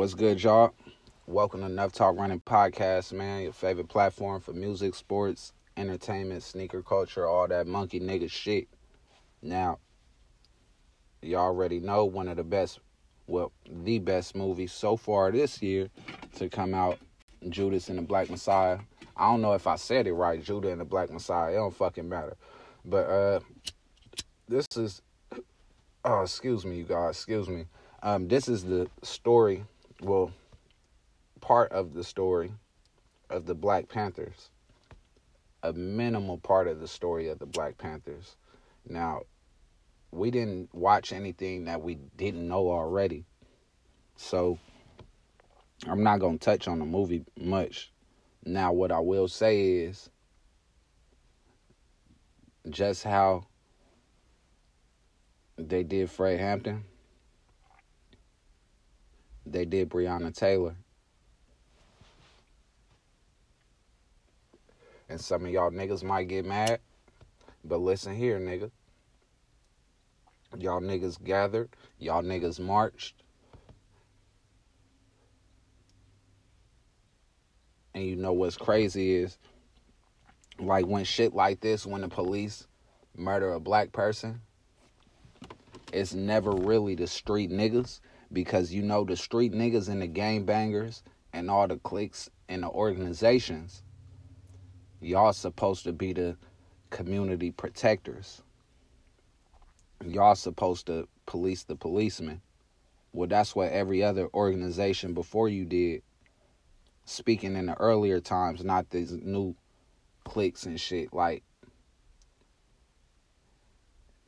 What's good, y'all? Welcome to Enough Talk Running Podcast, man. Your favorite platform for music, sports, entertainment, sneaker culture, all that monkey nigga shit. Now, y'all already know one of the best, well, the best movie so far this year to come out, Judas and the Black Messiah. I don't know if I said it right, Judah and the Black Messiah. It don't fucking matter. But uh this is oh excuse me, you guys, excuse me. Um, this is the story, well, part of the story of the Black Panthers. A minimal part of the story of the Black Panthers. Now, we didn't watch anything that we didn't know already. So, I'm not going to touch on the movie much. Now, what I will say is just how they did Fred Hampton they did Breonna Taylor. And some of y'all niggas might get mad, but listen here, nigga. Y'all niggas gathered, y'all niggas marched. And you know what's crazy is like when shit like this, when the police murder a black person, it's never really the street niggas because you know the street niggas and the gang bangers and all the cliques and the organizations, y'all supposed to be the community protectors. Y'all supposed to police the policemen. Well, that's what every other organization before you did. Speaking in the earlier times, not these new cliques and shit. Like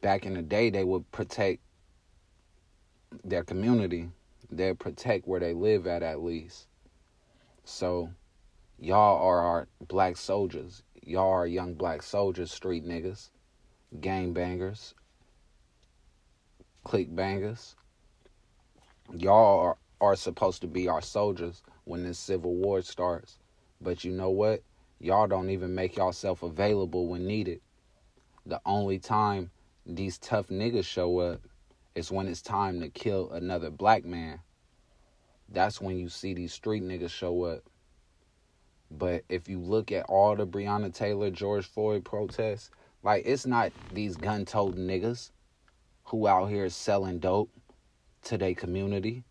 back in the day, they would protect their community, they protect where they live at at least. So y'all are our black soldiers. Y'all are young black soldiers, street niggas, gang bangers, click bangers. Y'all are, are supposed to be our soldiers when this civil war starts. But you know what? Y'all don't even make yourself available when needed. The only time these tough niggas show up it's when it's time to kill another black man. That's when you see these street niggas show up. But if you look at all the Breonna Taylor, George Floyd protests, like it's not these gun toting niggas who out here selling dope to their community,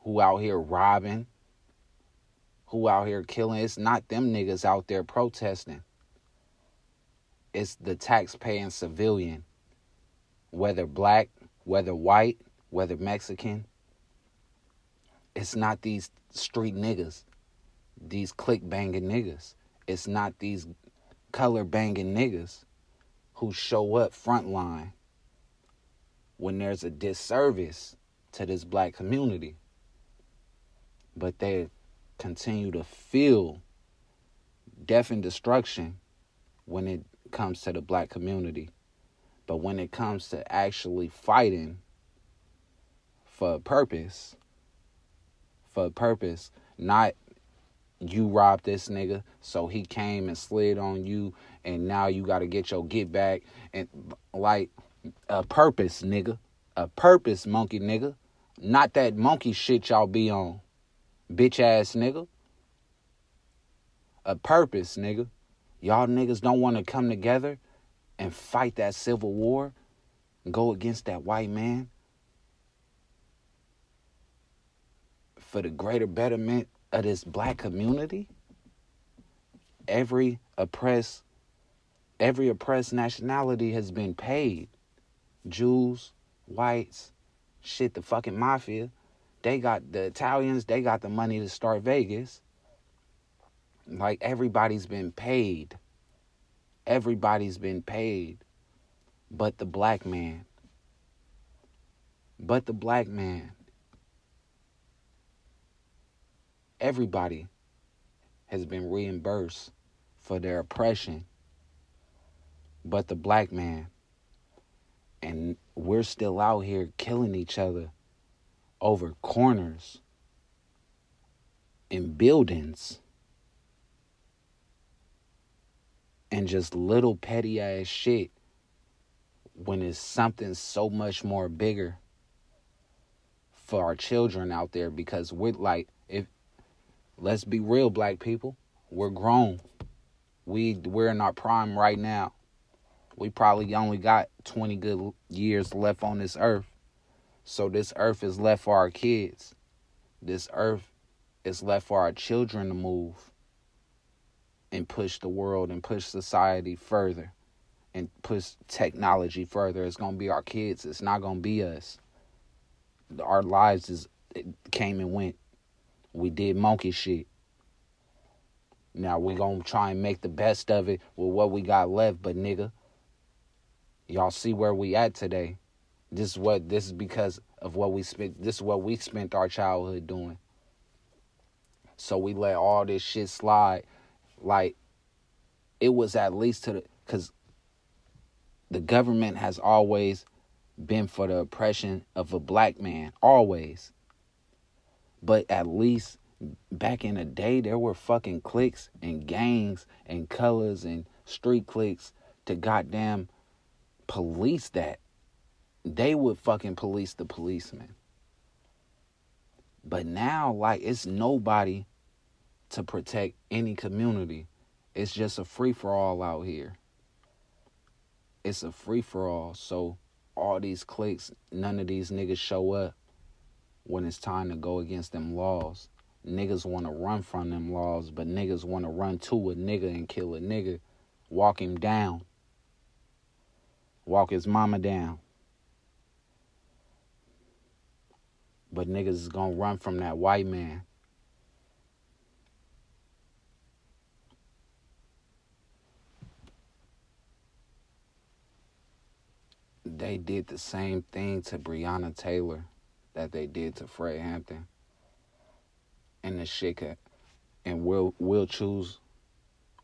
who out here robbing, who out here killing. It's not them niggas out there protesting. It's the tax-paying civilian, whether black, whether white, whether Mexican. It's not these street niggas, these click banging niggas. It's not these color banging niggas who show up frontline when there's a disservice to this black community. But they continue to feel death and destruction when it comes to the black community. But when it comes to actually fighting for a purpose, for a purpose, not you robbed this nigga, so he came and slid on you, and now you got to get your get back, and like a purpose, nigga, a purpose, monkey nigga, not that monkey shit y'all be on, bitch ass nigga. A purpose, nigga. Y'all niggas don't want to come together and fight that civil war, go against that white man for the greater betterment of this black community, every oppressed every oppressed nationality has been paid. Jews, whites, shit, the fucking mafia. They got the Italians, they got the money to start Vegas. Like everybody's been paid Everybody's been paid but the black man. But the black man. Everybody has been reimbursed for their oppression but the black man. And we're still out here killing each other over corners in buildings and just little petty ass shit when it's something so much more bigger for our children out there because we're like if let's be real black people we're grown. We we're in our prime right now. We probably only got 20 good years left on this earth. So this earth is left for our kids. This earth is left for our children to move and push the world and push society further and push technology further. It's gonna be our kids. It's not gonna be us. Our lives is came and went. We did monkey shit. Now we gonna try and make the best of it with what we got left, but nigga, y'all see where we at today. This is what this is because of what we spent this is what we spent our childhood doing. So we let all this shit slide. Like it was at least to the cause the government has always been for the oppression of a black man. Always. But at least back in the day there were fucking cliques and gangs and colors and street cliques to goddamn police that. They would fucking police the policeman. But now, like, it's nobody to protect any community. It's just a free for all out here. It's a free for all. So, all these cliques, none of these niggas show up when it's time to go against them laws. Niggas want to run from them laws, but niggas want to run to a nigga and kill a nigga, walk him down, walk his mama down. But niggas is gonna run from that white man. They did the same thing to Breonna Taylor that they did to Fred Hampton. And the shit could, and we'll we'll choose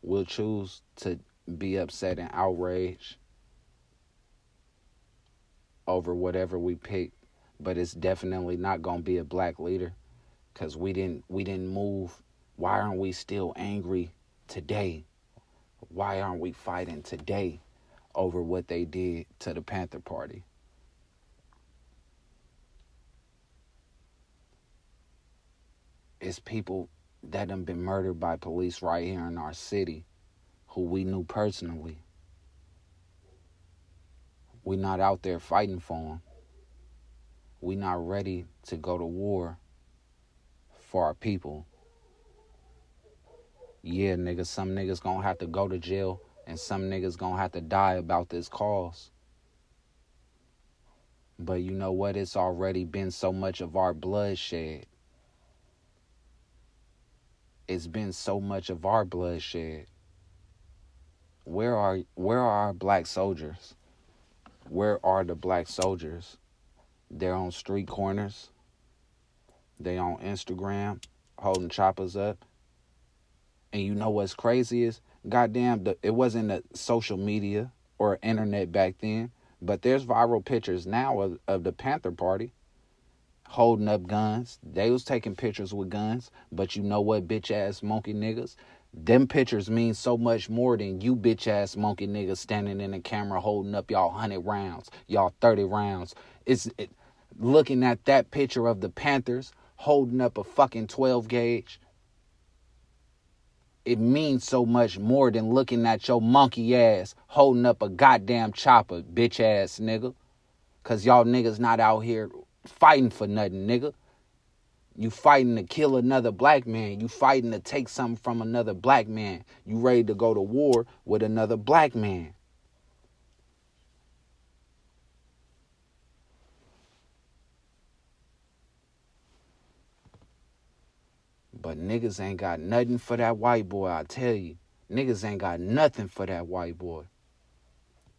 we'll choose to be upset and outraged over whatever we pick. But it's definitely not to be a black leader cuz we didn't we didn't move. Why aren't we still angry today? Why aren't we fighting today over what they did to the Panther Party. It's people that have been murdered by police right here in our city who we knew personally. We're not out there fighting for them We're not ready to go to war for our people. Yeah, niggas, some niggas gonna have to go to jail and some niggas gonna have to die about this cause. But you know what? It's already been so much of our bloodshed. It's been so much of our bloodshed. Where are where are our black soldiers? Where are the black soldiers? They're on street corners. They on Instagram holding choppers up. And you know what's crazy is, goddamn, the, it wasn't a social media or internet back then, but there's viral pictures now of, of the Panther Party holding up guns. They was taking pictures with guns, but you know what, bitch ass monkey niggas? Them pictures mean so much more than you bitch ass monkey niggas standing in the camera holding up y'all 100 rounds, y'all 30 rounds. It's it, looking at that picture of the Panthers holding up a fucking 12 gauge. It means so much more than looking at your monkey ass holding up a goddamn chopper, bitch ass nigga. Cause y'all niggas not out here fighting for nothing, nigga. You fighting to kill another black man. You fighting to take something from another black man. You ready to go to war with another black man. But niggas ain't got nothing for that white boy, I tell you. Niggas ain't got nothing for that white boy.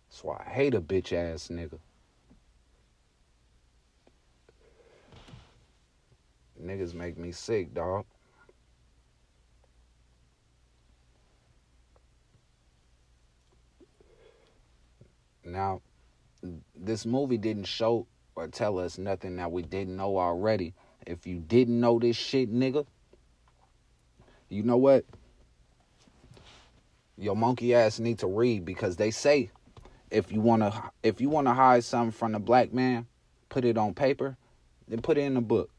That's why I hate a bitch ass nigga. Niggas make me sick, dog. Now, this movie didn't show or tell us nothing that we didn't know already. If you didn't know this shit, nigga, you know what? Your monkey ass need to read because they say if you wanna if you wanna hide something from the black man, put it on paper. then put it in a book.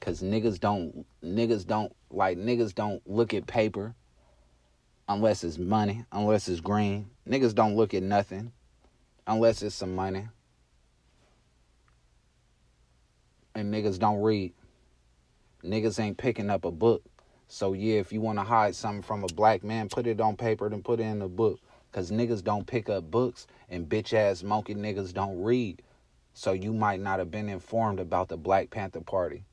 Cause niggas don't niggas don't like niggas don't look at paper unless it's money, unless it's green. Niggas don't look at nothing unless it's some money. And niggas don't read. Niggas ain't picking up a book. So yeah, if you want to hide something from a black man, put it on paper and put it in a book. Cause niggas don't pick up books and bitch ass monkey niggas don't read. So you might not have been informed about the Black Panther Party.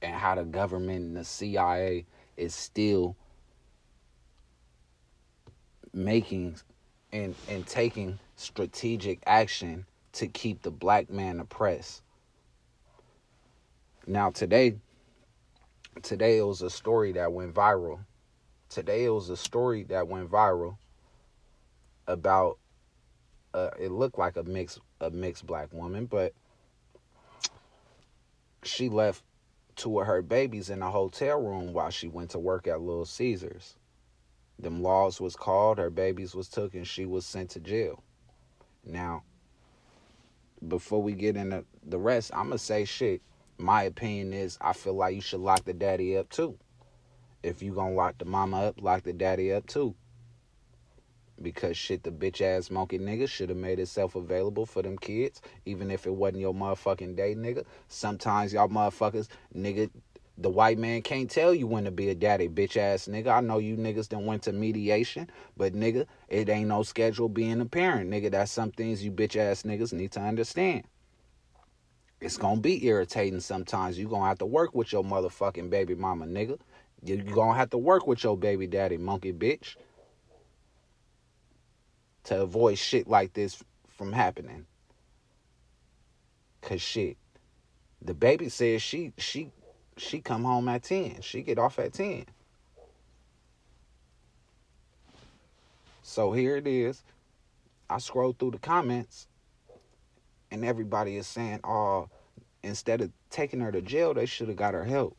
And how the government and the CIA is still making and, and taking strategic action to keep the black man oppressed. Now today, today it was a story that went viral. Today it was a story that went viral about uh, it looked like a mixed a mixed black woman, but she left two of her babies in a hotel room while she went to work at Little Caesars. Them laws was called, her babies was took, and she was sent to jail. Now, before we get into the rest, I'm gonna say shit. My opinion is I feel like you should lock the daddy up too. If you gonna lock the mama up, lock the daddy up too. Because shit, the bitch ass monkey nigga should have made itself available for them kids, even if it wasn't your motherfucking day, nigga. Sometimes y'all motherfuckers, nigga, the white man can't tell you when to be a daddy, bitch ass nigga. I know you niggas done went to mediation, but nigga, it ain't no schedule being a parent, nigga. That's some things you bitch ass niggas need to understand. It's gonna be irritating sometimes. You gonna have to work with your motherfucking baby mama, nigga. You gonna have to work with your baby daddy, monkey bitch, to avoid shit like this from happening. Cause shit, the baby says she she she come home at 10. She get off at 10. So here it is. I scroll through the comments and everybody is saying, "Oh, instead of taking her to jail, they should have got her help."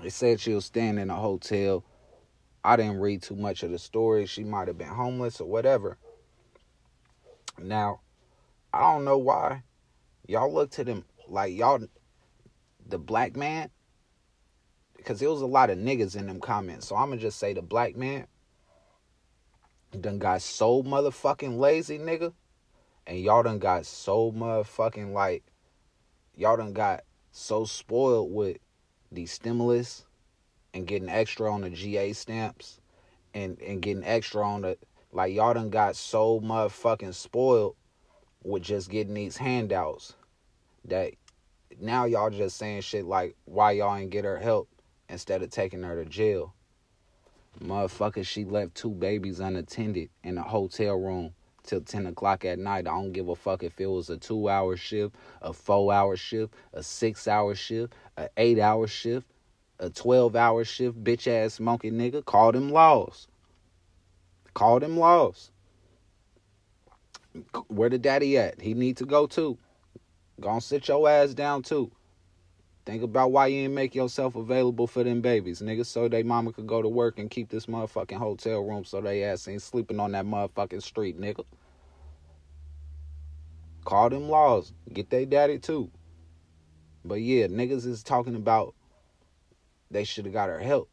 They said she was staying in a hotel. I didn't read too much of the story. She might have been homeless or whatever. Now, I don't know why y'all look to them like y'all the black man, because there was a lot of niggas in them comments. So I'm gonna just say the black man done got so motherfucking lazy, nigga. And y'all done got so motherfucking like y'all done got so spoiled with the stimulus and getting extra on the GA stamps and and getting extra on the like y'all done got so motherfucking spoiled with just getting these handouts that now y'all just saying shit like why y'all ain't get her help instead of taking her to jail. Motherfucker, she left two babies unattended in a hotel room till 10 o'clock at night. I don't give a fuck if it was a two hour shift, a four hour shift, a six hour shift, a eight hour shift, a 12 hour shift, bitch ass monkey nigga. Call them laws. Call them laws. Where the daddy at? He need to go too. Gonna sit your ass down too. Think about why you ain't make yourself available for them babies, nigga, so they mama could go to work and keep this motherfucking hotel room so they ass ain't sleeping on that motherfucking street, nigga. Call them laws. Get they daddy too. But yeah, niggas is talking about they should have got her help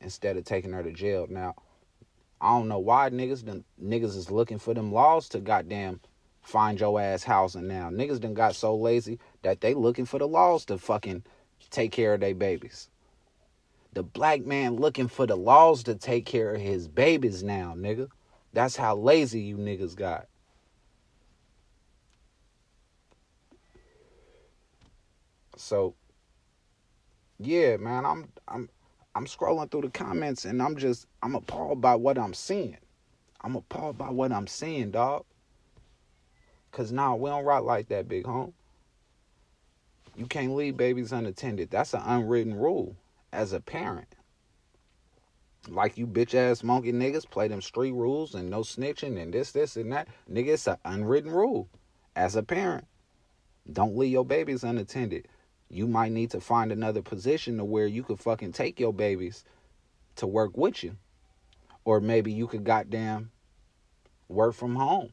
instead of taking her to jail. Now, I don't know why niggas done, niggas is looking for them laws to goddamn find your ass housing now. Niggas done got so lazy that they looking for the laws to fucking take care of their babies. The black man looking for the laws to take care of his babies now, nigga. That's how lazy you niggas got. So yeah, man, I'm I'm I'm scrolling through the comments and I'm just I'm appalled by what I'm seeing. I'm appalled by what I'm seeing, dog. Cause now nah, we don't rock like that, big home. You can't leave babies unattended. That's an unwritten rule as a parent. Like you bitch ass monkey niggas play them street rules and no snitching and this, this, and that. Nigga, it's an unwritten rule as a parent. Don't leave your babies unattended. You might need to find another position to where you could fucking take your babies to work with you. Or maybe you could goddamn work from home.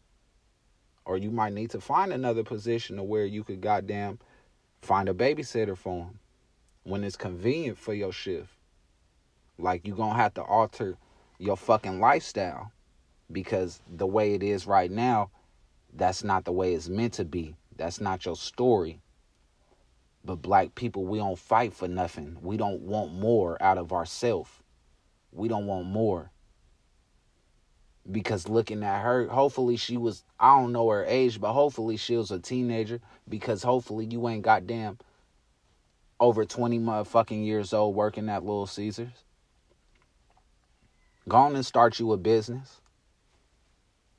Or you might need to find another position to where you could goddamn find a babysitter for them when it's convenient for your shift. Like you're gonna have to alter your fucking lifestyle because the way it is right now, that's not the way it's meant to be. That's not your story. But black people, we don't fight for nothing. We don't want more out of ourselves. We don't want more. Because looking at her, hopefully she was, I don't know her age, but hopefully she was a teenager. Because hopefully you ain't goddamn over 20 motherfucking years old working at Little Caesars. Go on and start you a business.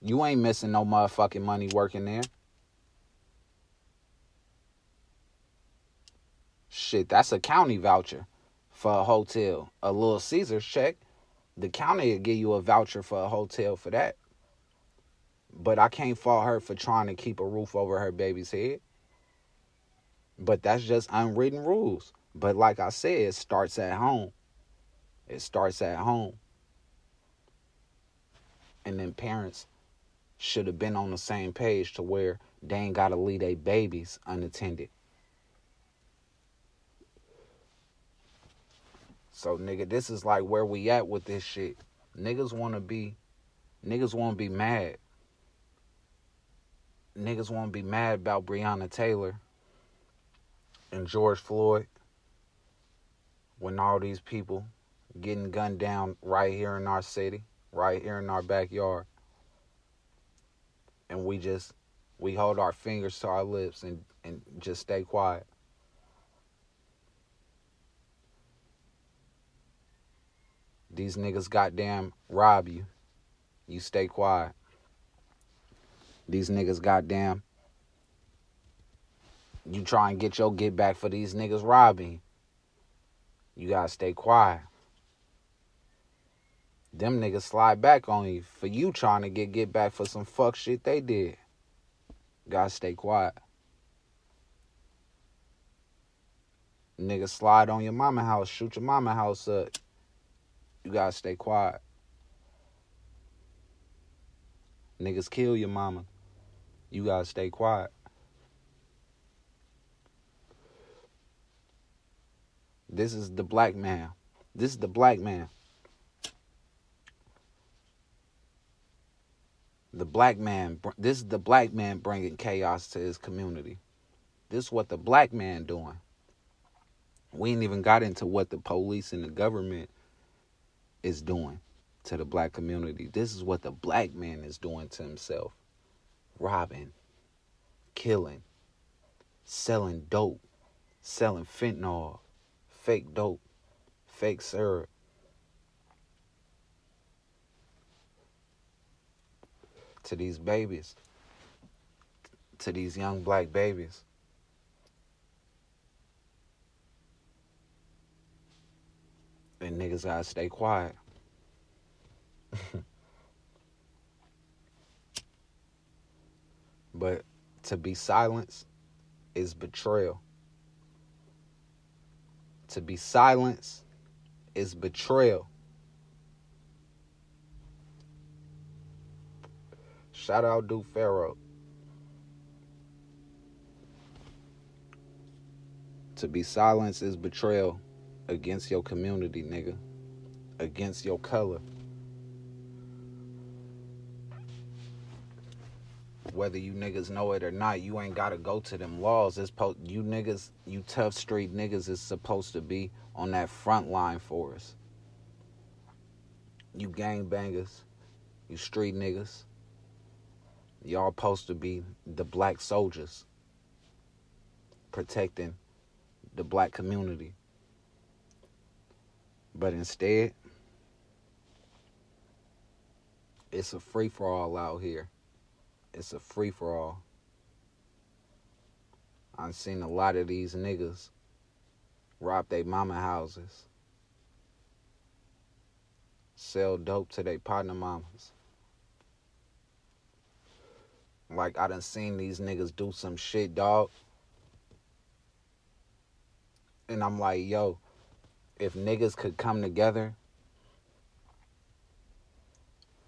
You ain't missing no motherfucking money working there. Shit, that's a county voucher for a hotel. A Little Caesars check. The county will give you a voucher for a hotel for that. But I can't fault her for trying to keep a roof over her baby's head. But that's just unwritten rules. But like I said, it starts at home. It starts at home. And then parents should have been on the same page to where they ain't gotta leave their babies unattended. So nigga, this is like where we at with this shit. Niggas wanna be niggas wanna be mad. Niggas wanna be mad about Breonna Taylor and George Floyd when all these people getting gunned down right here in our city, right here in our backyard. And we just we hold our fingers to our lips and, and just stay quiet. These niggas goddamn rob you. You stay quiet. These niggas goddamn you try and get your get back for these niggas robbing. You gotta stay quiet. Them niggas slide back on you for you trying to get get back for some fuck shit they did. Gotta stay quiet. Niggas slide on your mama house, shoot your mama house up. You gotta stay quiet. Niggas kill your mama. You gotta stay quiet. This is the black man. This is the black man. The black man. This is the black man bringing chaos to his community. This is what the black man doing. We ain't even got into what the police and the government is doing to the black community. This is what the black man is doing to himself. Robbing, killing, selling dope, selling fentanyl, fake dope, fake syrup. To these babies, to these young black babies. And niggas gotta stay quiet. but to be silenced is betrayal. To be silenced is betrayal. Shout out Duke Pharaoh. To be silenced is betrayal against your community, nigga. Against your color. whether you niggas know it or not, you ain't gotta go to them laws. It's po- you niggas, you tough street niggas is supposed to be on that front line for us. You gang bangers, you street niggas, y'all supposed to be the black soldiers protecting the black community. But instead, it's a free for all out here it's a free for all. I've seen a lot of these niggas rob their mama houses, sell dope to their partner mamas. Like I done seen these niggas do some shit, dog. And I'm like, yo, if niggas could come together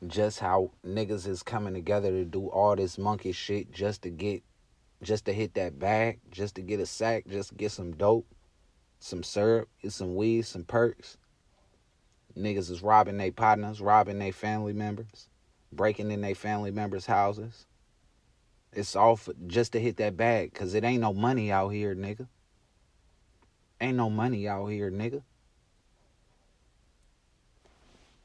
just how niggas is coming together to do all this monkey shit just to get just to hit that bag, just to get a sack, just to get some dope, some syrup, get some weed, some perks. Niggas is robbing their partners, robbing their family members, breaking in their family members' houses. It's all for, just to hit that bag, cause it ain't no money out here, nigga. Ain't no money out here, nigga.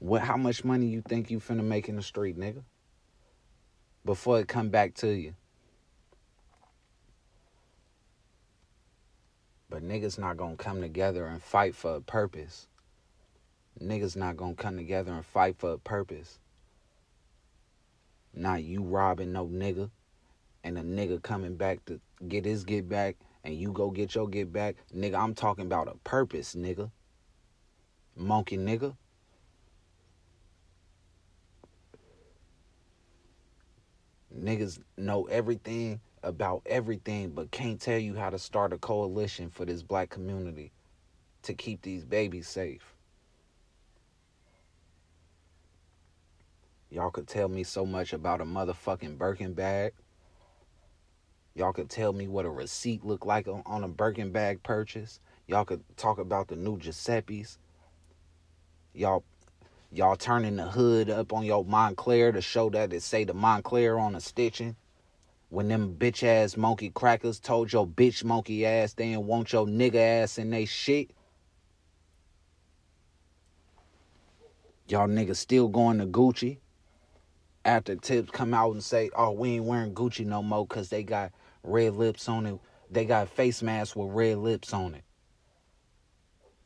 What? How much money you think you finna make in the street, nigga? Before it come back to you. But niggas not gonna come together and fight for a purpose. Niggas not gonna come together and fight for a purpose. Not you robbing no nigga and a nigga coming back to get his get back and you go get your get back. Nigga, I'm talking about a purpose, nigga. Monkey nigga. Niggas know everything about everything but can't tell you how to start a coalition for this black community to keep these babies safe. Y'all could tell me so much about a motherfucking Birkin bag. Y'all could tell me what a receipt looked like on, a Birkin bag purchase. Y'all could talk about the new Giuseppe's. Y'all y'all turning the hood up on your Moncler to show that it say the Moncler on the stitching. When them bitch ass monkey crackers told your bitch monkey ass they didn't want your nigga ass in they shit. Y'all niggas still going to Gucci after tips come out and say, oh, we ain't wearing Gucci no more because they got red lips on it. They got face masks with red lips on it.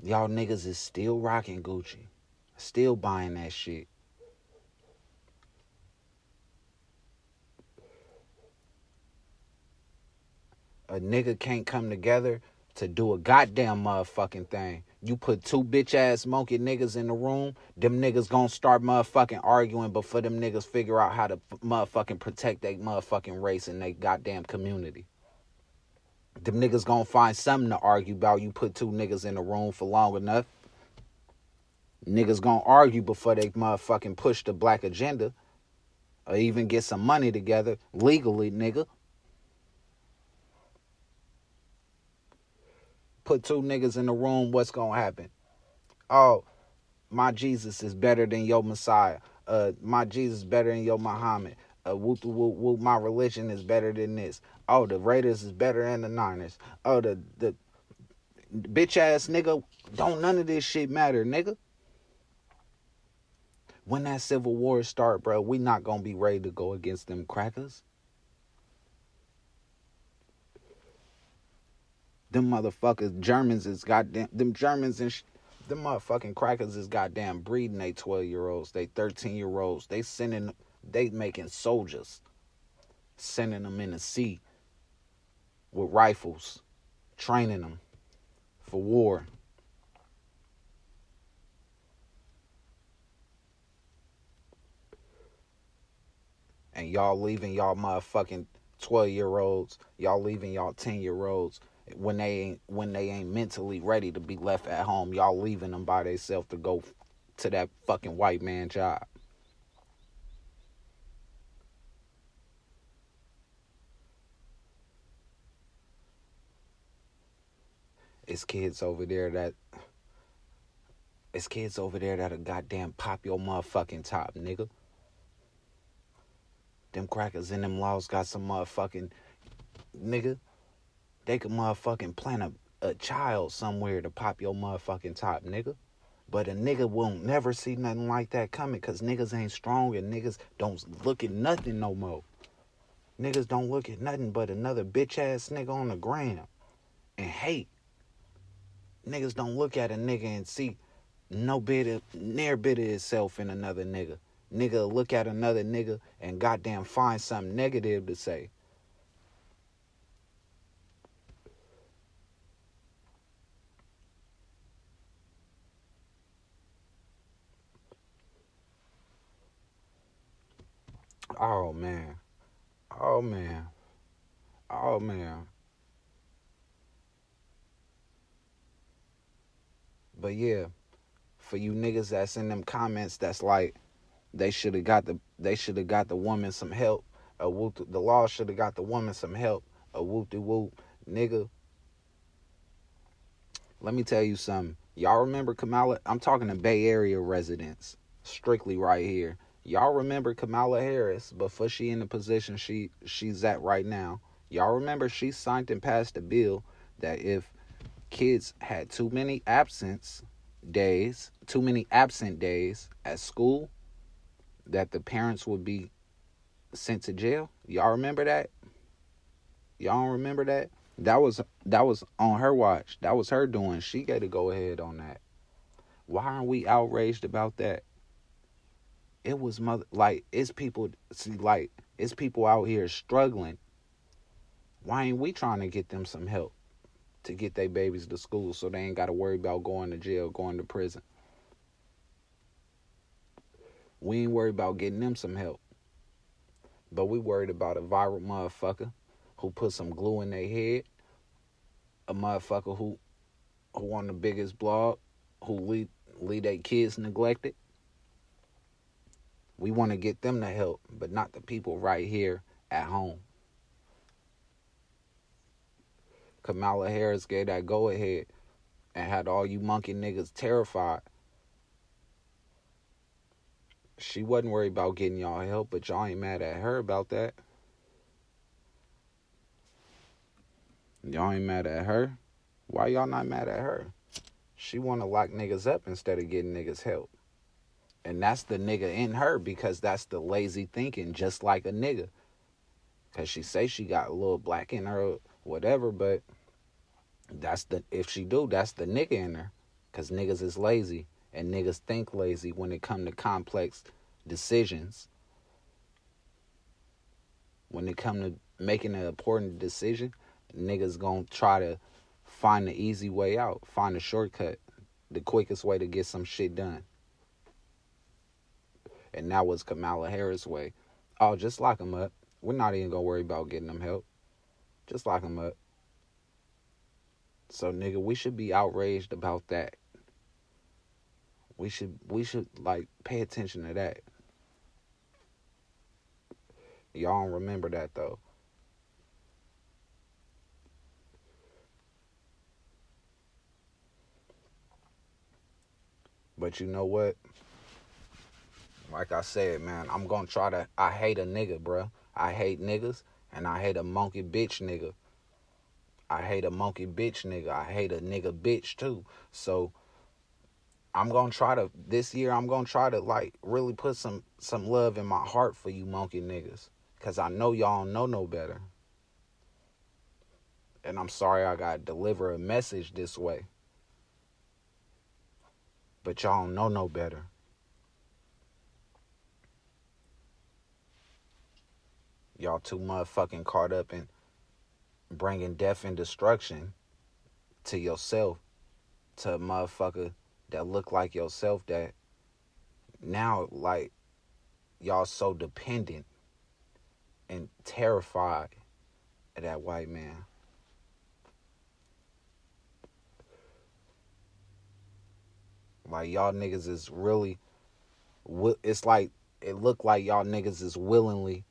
Y'all niggas is still rocking Gucci. Still buying that shit. A nigga can't come together to do a goddamn motherfucking thing. You put two bitch ass monkey niggas in the room, them niggas gonna start motherfucking arguing before them niggas figure out how to motherfucking protect their motherfucking race and their goddamn community. Them niggas gonna find something to argue about. You put two niggas in the room for long enough. Niggas gonna argue before they motherfucking push the black agenda or even get some money together legally, nigga. put two niggas in the room, what's gonna happen? Oh, my Jesus is better than your Messiah. Uh, my Jesus better than your Muhammad. Uh, whoop, whoop, whoop, my religion is better than this. Oh, the Raiders is better than the Niners. Oh, the the bitch ass nigga, don't none of this shit matter, nigga. When that civil war start, bro, we not gonna be ready to go against them crackers. Them motherfuckers, Germans is goddamn. Them Germans and sh- them motherfucking crackers is goddamn breeding they 12 year olds, they 13 year olds. They sending, they making soldiers, sending them in the sea with rifles, training them for war. And y'all leaving y'all motherfucking 12 year olds, y'all leaving y'all 10 year olds when they ain't when they ain't mentally ready to be left at home, y'all leaving them by themselves to go to that fucking white man job. It's kids over there that it's kids over there that'll goddamn pop your motherfucking top, nigga. Them crackers in them laws got some motherfucking nigga they could motherfucking plant a, a child somewhere to pop your motherfucking top, nigga. But a nigga won't never see nothing like that coming because niggas ain't strong and niggas don't look at nothing no more. Niggas don't look at nothing but another bitch ass nigga on the gram and hate. Niggas don't look at a nigga and see no bit of, near bit of itself in another nigga. Nigga look at another nigga and goddamn find something negative to say. Oh man. Oh man. Oh man. But yeah, for you niggas that's in them comments that's like, they should have got the they should have got the woman some help. A whoop, the law should have got the woman some help. A whoop de whoop, nigga. Let me tell you something. Y'all remember Kamala? I'm talking to Bay Area residents, strictly right here. Y'all remember Kamala Harris before she in the position she she's at right now. Y'all remember she signed and passed a bill that if kids had too many absence days, too many absent days at school, that the parents would be sent to jail. Y'all remember that? Y'all remember that? That was that was on her watch. That was her doing. She got to go ahead on that. Why aren't we outraged about that? It was mother like it's people see like it's people out here struggling. Why ain't we trying to get them some help to get their babies to school so they ain't got to worry about going to jail, going to prison? We ain't worried about getting them some help. But we worried about a viral motherfucker who put some glue in their head, a motherfucker who who on the biggest blog, who lead lead their kids neglected. We want to get them to help, but not the people right here at home. Kamala Harris gave that go ahead and had all you monkey niggas terrified. She wasn't worried about getting y'all help, but y'all ain't mad at her about that. Y'all ain't mad at her. Why y'all not mad at her? She want to lock niggas up instead of getting niggas help. And that's the nigga in her because that's the lazy thinking, just like a nigga. Cause she say she got a little black in her, whatever, but that's the if she do, that's the nigga in her. Cause niggas is lazy and niggas think lazy when it come to complex decisions. When it come to making an important decision, niggas gonna try to find the easy way out, find a shortcut, the quickest way to get some shit done. And that was Kamala Harris' way. Oh, just lock them up. We're not even gonna worry about getting them help. Just lock them up. So nigga, we should be outraged about that. We should we should like pay attention to that. Y'all don't remember that though. But you know what? Like I said, man, I'm gonna try to. I hate a nigga, bruh. I hate niggas, and I hate a monkey bitch nigga. I hate a monkey bitch nigga. I hate a nigga bitch too. So I'm gonna try to this year. I'm gonna try to like really put some some love in my heart for you monkey niggas, cause I know y'all know no better. And I'm sorry I gotta deliver a message this way. But y'all know no better. Y'all too motherfucking caught up in bringing death and destruction to yourself, to motherfucker that look like yourself that now like y'all so dependent and terrified of that white man. Like y'all niggas is really it's like it looked like y'all niggas is willingly